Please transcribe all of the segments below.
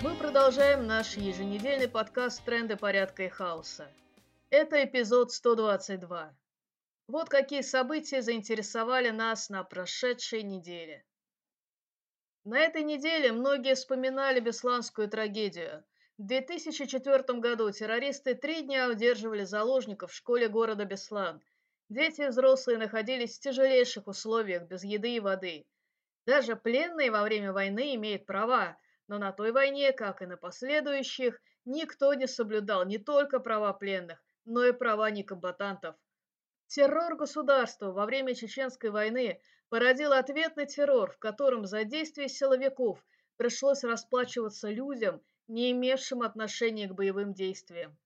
Мы продолжаем наш еженедельный подкаст «Тренды порядка и хаоса». Это эпизод 122. Вот какие события заинтересовали нас на прошедшей неделе. На этой неделе многие вспоминали Бесланскую трагедию. В 2004 году террористы три дня удерживали заложников в школе города Беслан. Дети и взрослые находились в тяжелейших условиях, без еды и воды. Даже пленные во время войны имеют права, но на той войне, как и на последующих, никто не соблюдал не только права пленных, но и права некомбатантов. Террор государства во время Чеченской войны породил ответный террор, в котором за действия силовиков пришлось расплачиваться людям, не имевшим отношения к боевым действиям.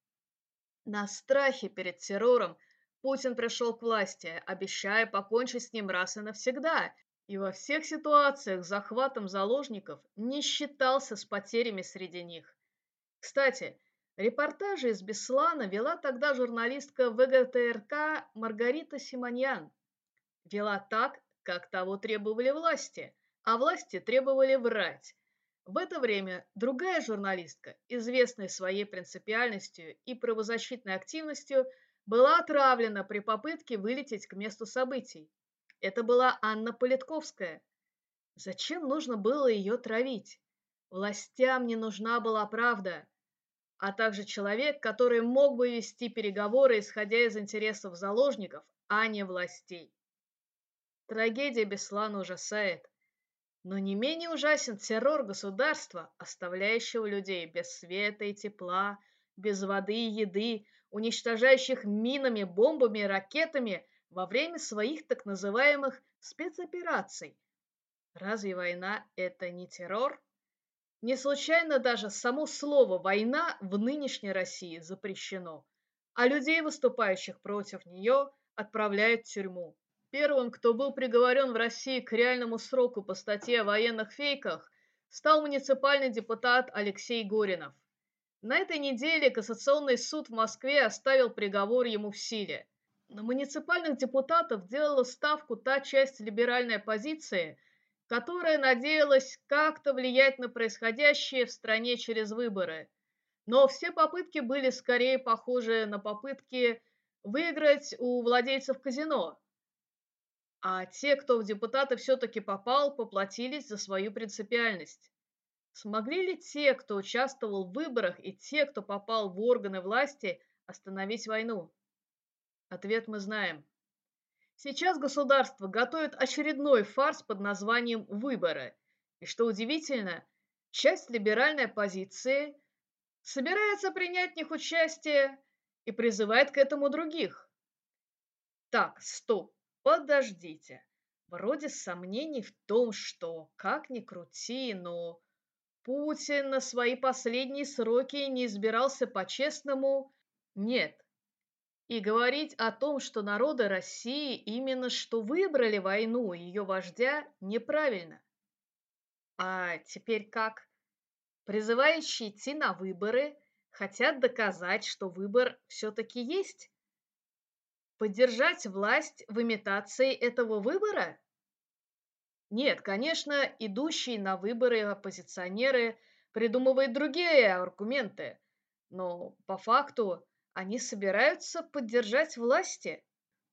На страхе перед террором Путин пришел к власти, обещая покончить с ним раз и навсегда, и во всех ситуациях захватом заложников не считался с потерями среди них. Кстати, репортажи из Беслана вела тогда журналистка ВГТРК Маргарита Симоньян. Вела так, как того требовали власти, а власти требовали врать. В это время другая журналистка, известная своей принципиальностью и правозащитной активностью, была отравлена при попытке вылететь к месту событий. Это была Анна Политковская. Зачем нужно было ее травить? Властям не нужна была правда, а также человек, который мог бы вести переговоры, исходя из интересов заложников, а не властей. Трагедия Беслана ужасает, но не менее ужасен террор государства, оставляющего людей без света и тепла, без воды и еды, уничтожающих минами, бомбами ракетами во время своих так называемых спецопераций. Разве война – это не террор? Не случайно даже само слово «война» в нынешней России запрещено, а людей, выступающих против нее, отправляют в тюрьму. Первым, кто был приговорен в России к реальному сроку по статье о военных фейках, стал муниципальный депутат Алексей Горинов. На этой неделе Кассационный суд в Москве оставил приговор ему в силе – на муниципальных депутатов делала ставку та часть либеральной оппозиции, которая надеялась как-то влиять на происходящее в стране через выборы. Но все попытки были скорее похожи на попытки выиграть у владельцев казино. А те, кто в депутаты все-таки попал, поплатились за свою принципиальность. Смогли ли те, кто участвовал в выборах, и те, кто попал в органы власти, остановить войну? Ответ мы знаем. Сейчас государство готовит очередной фарс под названием «Выборы». И что удивительно, часть либеральной оппозиции собирается принять в них участие и призывает к этому других. Так, стоп, подождите. Вроде сомнений в том, что, как ни крути, но Путин на свои последние сроки не избирался по-честному, нет. И говорить о том, что народы России именно что выбрали войну и ее вождя, неправильно. А теперь как? Призывающие идти на выборы хотят доказать, что выбор все-таки есть? Поддержать власть в имитации этого выбора? Нет, конечно, идущие на выборы оппозиционеры придумывают другие аргументы, но по факту они собираются поддержать власти.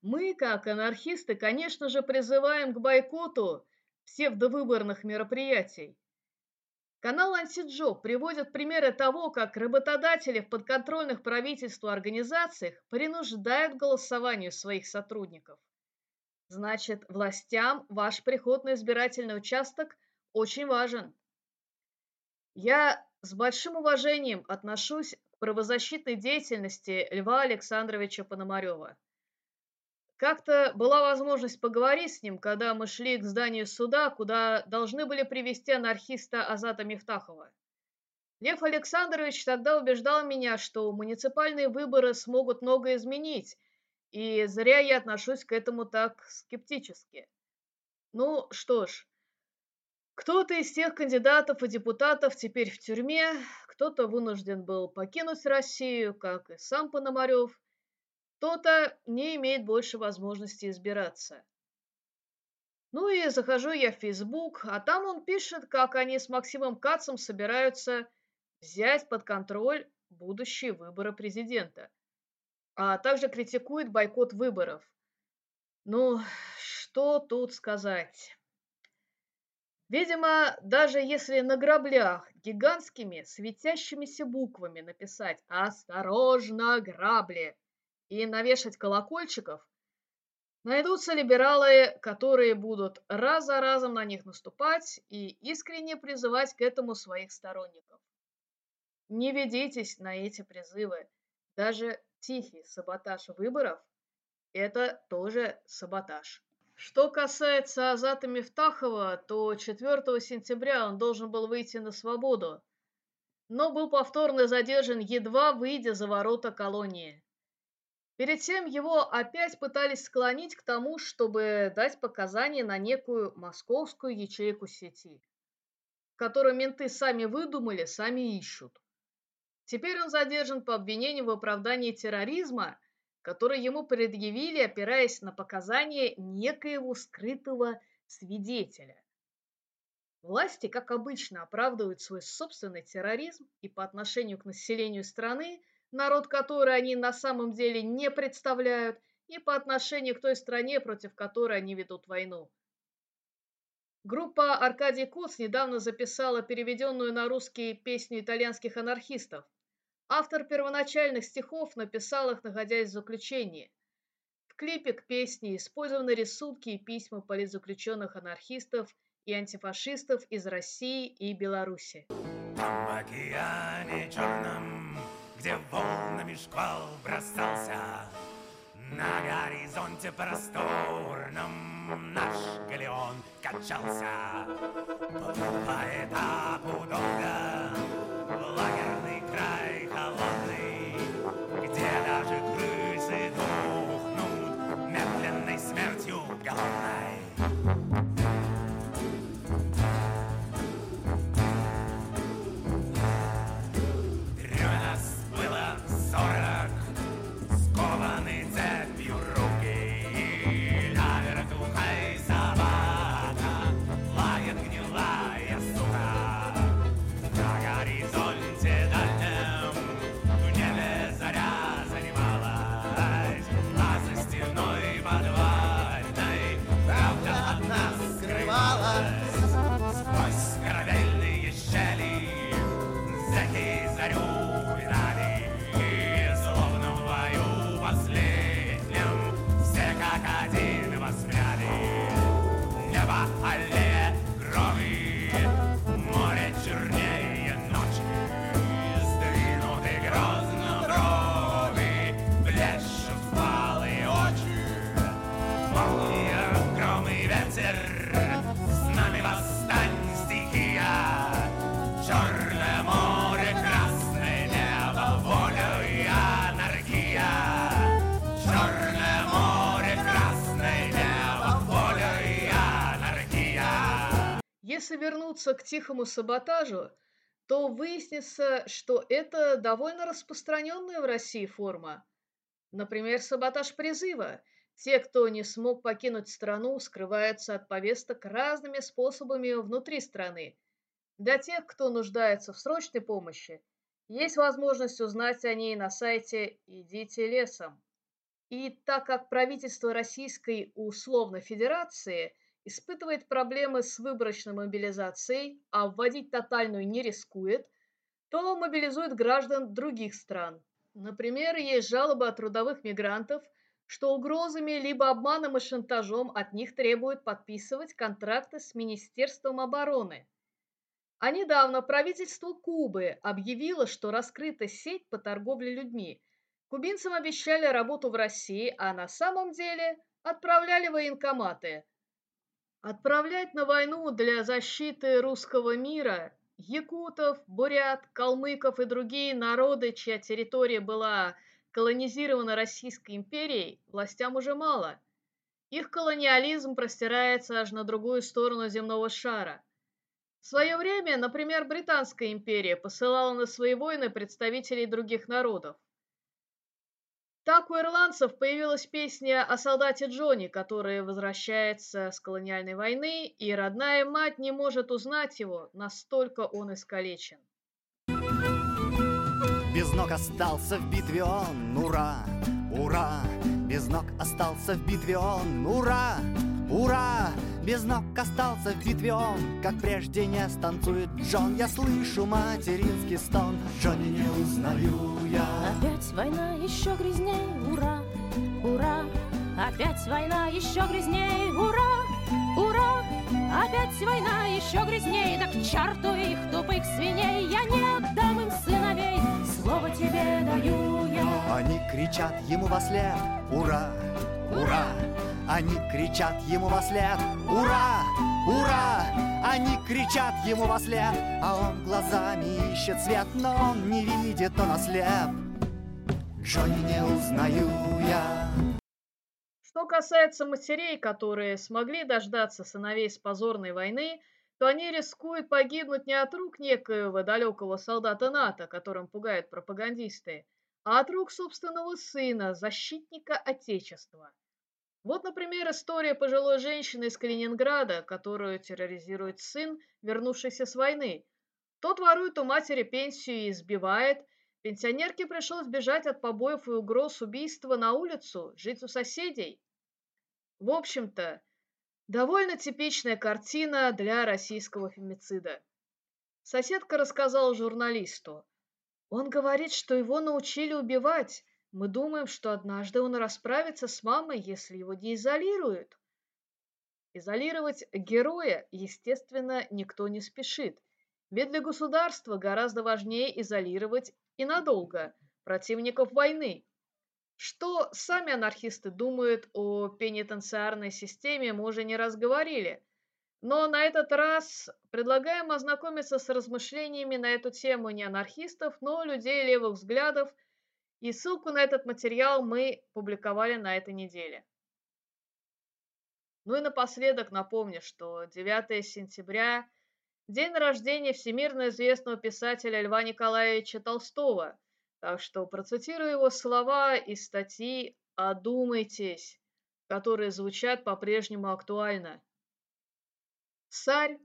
Мы, как анархисты, конечно же, призываем к бойкоту псевдовыборных мероприятий. Канал Антиджо приводит примеры того, как работодатели в подконтрольных правительству организациях принуждают к голосованию своих сотрудников. Значит, властям ваш приход на избирательный участок очень важен. Я с большим уважением отношусь правозащитной деятельности Льва Александровича Пономарева. Как-то была возможность поговорить с ним, когда мы шли к зданию суда, куда должны были привести анархиста Азата Мифтахова. Лев Александрович тогда убеждал меня, что муниципальные выборы смогут многое изменить, и зря я отношусь к этому так скептически. Ну что ж, кто-то из тех кандидатов и депутатов теперь в тюрьме, кто-то вынужден был покинуть Россию, как и сам Пономарев, кто-то не имеет больше возможности избираться. Ну и захожу я в Facebook, а там он пишет, как они с Максимом Кацем собираются взять под контроль будущие выборы президента, а также критикует бойкот выборов. Ну, что тут сказать? Видимо, даже если на граблях гигантскими светящимися буквами написать «Осторожно, грабли!» и навешать колокольчиков, найдутся либералы, которые будут раз за разом на них наступать и искренне призывать к этому своих сторонников. Не ведитесь на эти призывы. Даже тихий саботаж выборов – это тоже саботаж. Что касается Азата Мифтахова, то 4 сентября он должен был выйти на свободу, но был повторно задержан, едва выйдя за ворота колонии. Перед тем его опять пытались склонить к тому, чтобы дать показания на некую московскую ячейку сети, которую менты сами выдумали, сами ищут. Теперь он задержан по обвинению в оправдании терроризма – который ему предъявили, опираясь на показания некоего скрытого свидетеля. Власти, как обычно, оправдывают свой собственный терроризм и по отношению к населению страны, народ которой они на самом деле не представляют, и по отношению к той стране, против которой они ведут войну. Группа Аркадий Коц недавно записала переведенную на русский песню итальянских анархистов – Автор первоначальных стихов написал их, находясь в заключении. В клипе к песне использованы рисунки и письма политзаключенных анархистов и антифашистов из России и Беларуси. В океане черном, где волнами шквал бросался, на горизонте просторном наш галеон качался. По этапу долго вернуться к тихому саботажу, то выяснится, что это довольно распространенная в России форма. Например, саботаж призыва. Те, кто не смог покинуть страну, скрываются от повесток разными способами внутри страны. Для тех, кто нуждается в срочной помощи, есть возможность узнать о ней на сайте «Идите лесом». И так как правительство Российской условно Федерации – испытывает проблемы с выборочной мобилизацией, а вводить тотальную не рискует, то мобилизует граждан других стран. Например, есть жалобы от трудовых мигрантов, что угрозами либо обманом и шантажом от них требуют подписывать контракты с Министерством обороны. А недавно правительство Кубы объявило, что раскрыта сеть по торговле людьми. Кубинцам обещали работу в России, а на самом деле отправляли военкоматы – Отправлять на войну для защиты русского мира якутов, бурят, калмыков и другие народы, чья территория была колонизирована Российской империей, властям уже мало. Их колониализм простирается аж на другую сторону земного шара. В свое время, например, Британская империя посылала на свои войны представителей других народов. Так у ирландцев появилась песня о солдате Джонни, который возвращается с колониальной войны, и родная мать не может узнать его, настолько он искалечен. Без ног остался в битве он, ура, ура Без ног остался в битве он, ура, ура Без ног остался в битве он Как прежде не станцует Джон Я слышу материнский стон. Джонни не узнаю я. Опять война еще грязней, ура, ура. Опять война еще грязней, ура, ура. Опять война еще грязней, да к черту их тупых свиней. Я не отдам им сыновей, слово тебе даю я. Они кричат ему во след Ура, ура! Они кричат ему во след. Ура, ура! Они кричат ему во след. А он глазами ищет свет Но он не видит, он ослеп. Джонни не узнаю я Что касается матерей, которые смогли дождаться сыновей с позорной войны, то они рискуют погибнуть не от рук некоего далекого солдата НАТО, которым пугают пропагандисты, от рук собственного сына, защитника Отечества. Вот, например, история пожилой женщины из Калининграда, которую терроризирует сын, вернувшийся с войны. Тот ворует у матери пенсию и избивает. Пенсионерке пришлось бежать от побоев и угроз убийства на улицу, жить у соседей. В общем-то, довольно типичная картина для российского фемицида. Соседка рассказала журналисту. Он говорит, что его научили убивать. Мы думаем, что однажды он расправится с мамой, если его деизолируют. Изолировать героя, естественно, никто не спешит. Ведь для государства гораздо важнее изолировать и надолго противников войны. Что сами анархисты думают о пенитенциарной системе, мы уже не раз говорили. Но на этот раз предлагаем ознакомиться с размышлениями на эту тему не анархистов, но людей левых взглядов, и ссылку на этот материал мы публиковали на этой неделе. Ну и напоследок напомню, что 9 сентября – день рождения всемирно известного писателя Льва Николаевича Толстого, так что процитирую его слова из статьи «Одумайтесь», которые звучат по-прежнему актуально. Царь,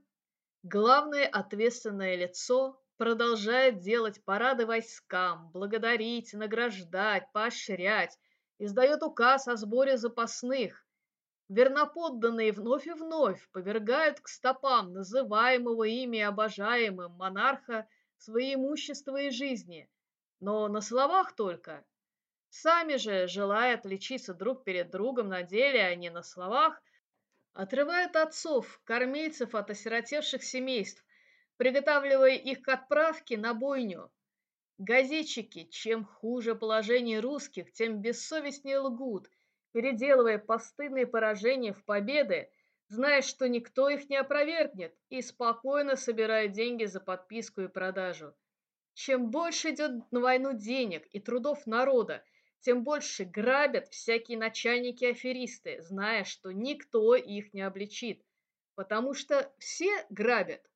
главное ответственное лицо, продолжает делать парады войскам, благодарить, награждать, поощрять, издает указ о сборе запасных. Верноподданные вновь и вновь повергают к стопам называемого ими обожаемым монарха свои имущества и жизни, но на словах только. Сами же, желая отличиться друг перед другом на деле, а не на словах, отрывают отцов, кормильцев от осиротевших семейств, приготавливая их к отправке на бойню. Газетчики, чем хуже положение русских, тем бессовестнее лгут, переделывая постыдные поражения в победы, зная, что никто их не опровергнет, и спокойно собирают деньги за подписку и продажу. Чем больше идет на войну денег и трудов народа, тем больше грабят всякие начальники-аферисты, зная, что никто их не обличит, потому что все грабят.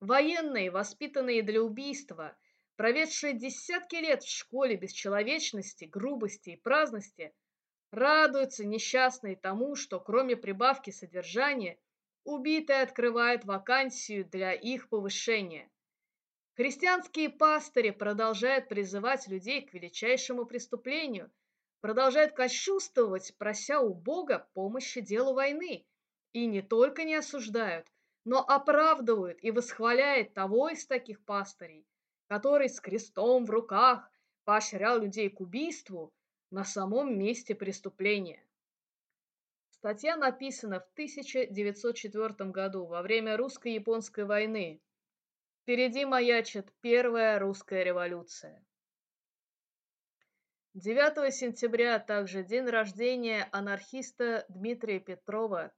Военные, воспитанные для убийства, проведшие десятки лет в школе бесчеловечности, грубости и праздности, радуются несчастные тому, что кроме прибавки содержания, убитый открывает вакансию для их повышения. Христианские пастыри продолжают призывать людей к величайшему преступлению, продолжают кощунствовать, прося у Бога помощи делу войны, и не только не осуждают, но оправдывают и восхваляют того из таких пастырей, который с крестом в руках поощрял людей к убийству на самом месте преступления. Статья написана в 1904 году во время русско-японской войны. Впереди маячит первая русская революция. 9 сентября также день рождения анархиста Дмитрия Петрова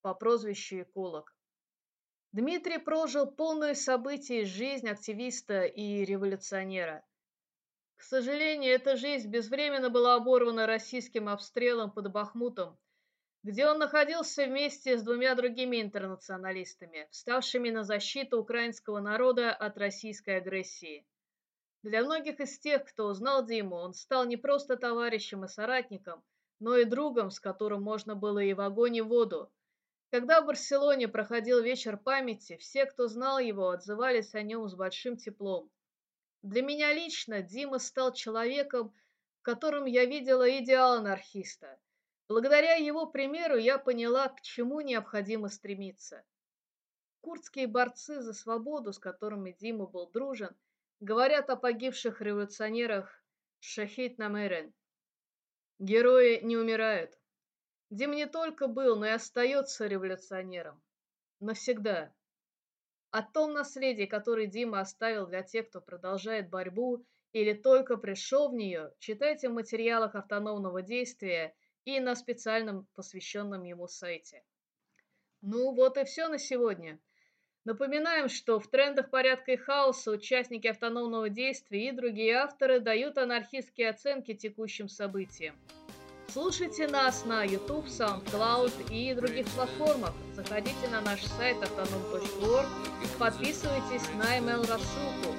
по прозвищу Эколог. Дмитрий прожил полную событий жизнь активиста и революционера. К сожалению, эта жизнь безвременно была оборвана российским обстрелом под Бахмутом, где он находился вместе с двумя другими интернационалистами, вставшими на защиту украинского народа от российской агрессии. Для многих из тех, кто узнал Диму, он стал не просто товарищем и соратником, но и другом, с которым можно было и в огонь, и в воду, когда в Барселоне проходил вечер памяти, все, кто знал его, отзывались о нем с большим теплом. Для меня лично Дима стал человеком, в котором я видела идеал анархиста. Благодаря его примеру я поняла, к чему необходимо стремиться. Курдские борцы за свободу, с которыми Дима был дружен, говорят о погибших революционерах Шахид Намерен. Герои не умирают. Дим не только был, но и остается революционером. Навсегда. О том наследии, которое Дима оставил для тех, кто продолжает борьбу или только пришел в нее, читайте в материалах автономного действия и на специальном посвященном ему сайте. Ну вот и все на сегодня. Напоминаем, что в трендах порядка и хаоса участники автономного действия и другие авторы дают анархистские оценки текущим событиям. Слушайте нас на YouTube, SoundCloud и других платформах. Заходите на наш сайт autonom.org, подписывайтесь на email рассылку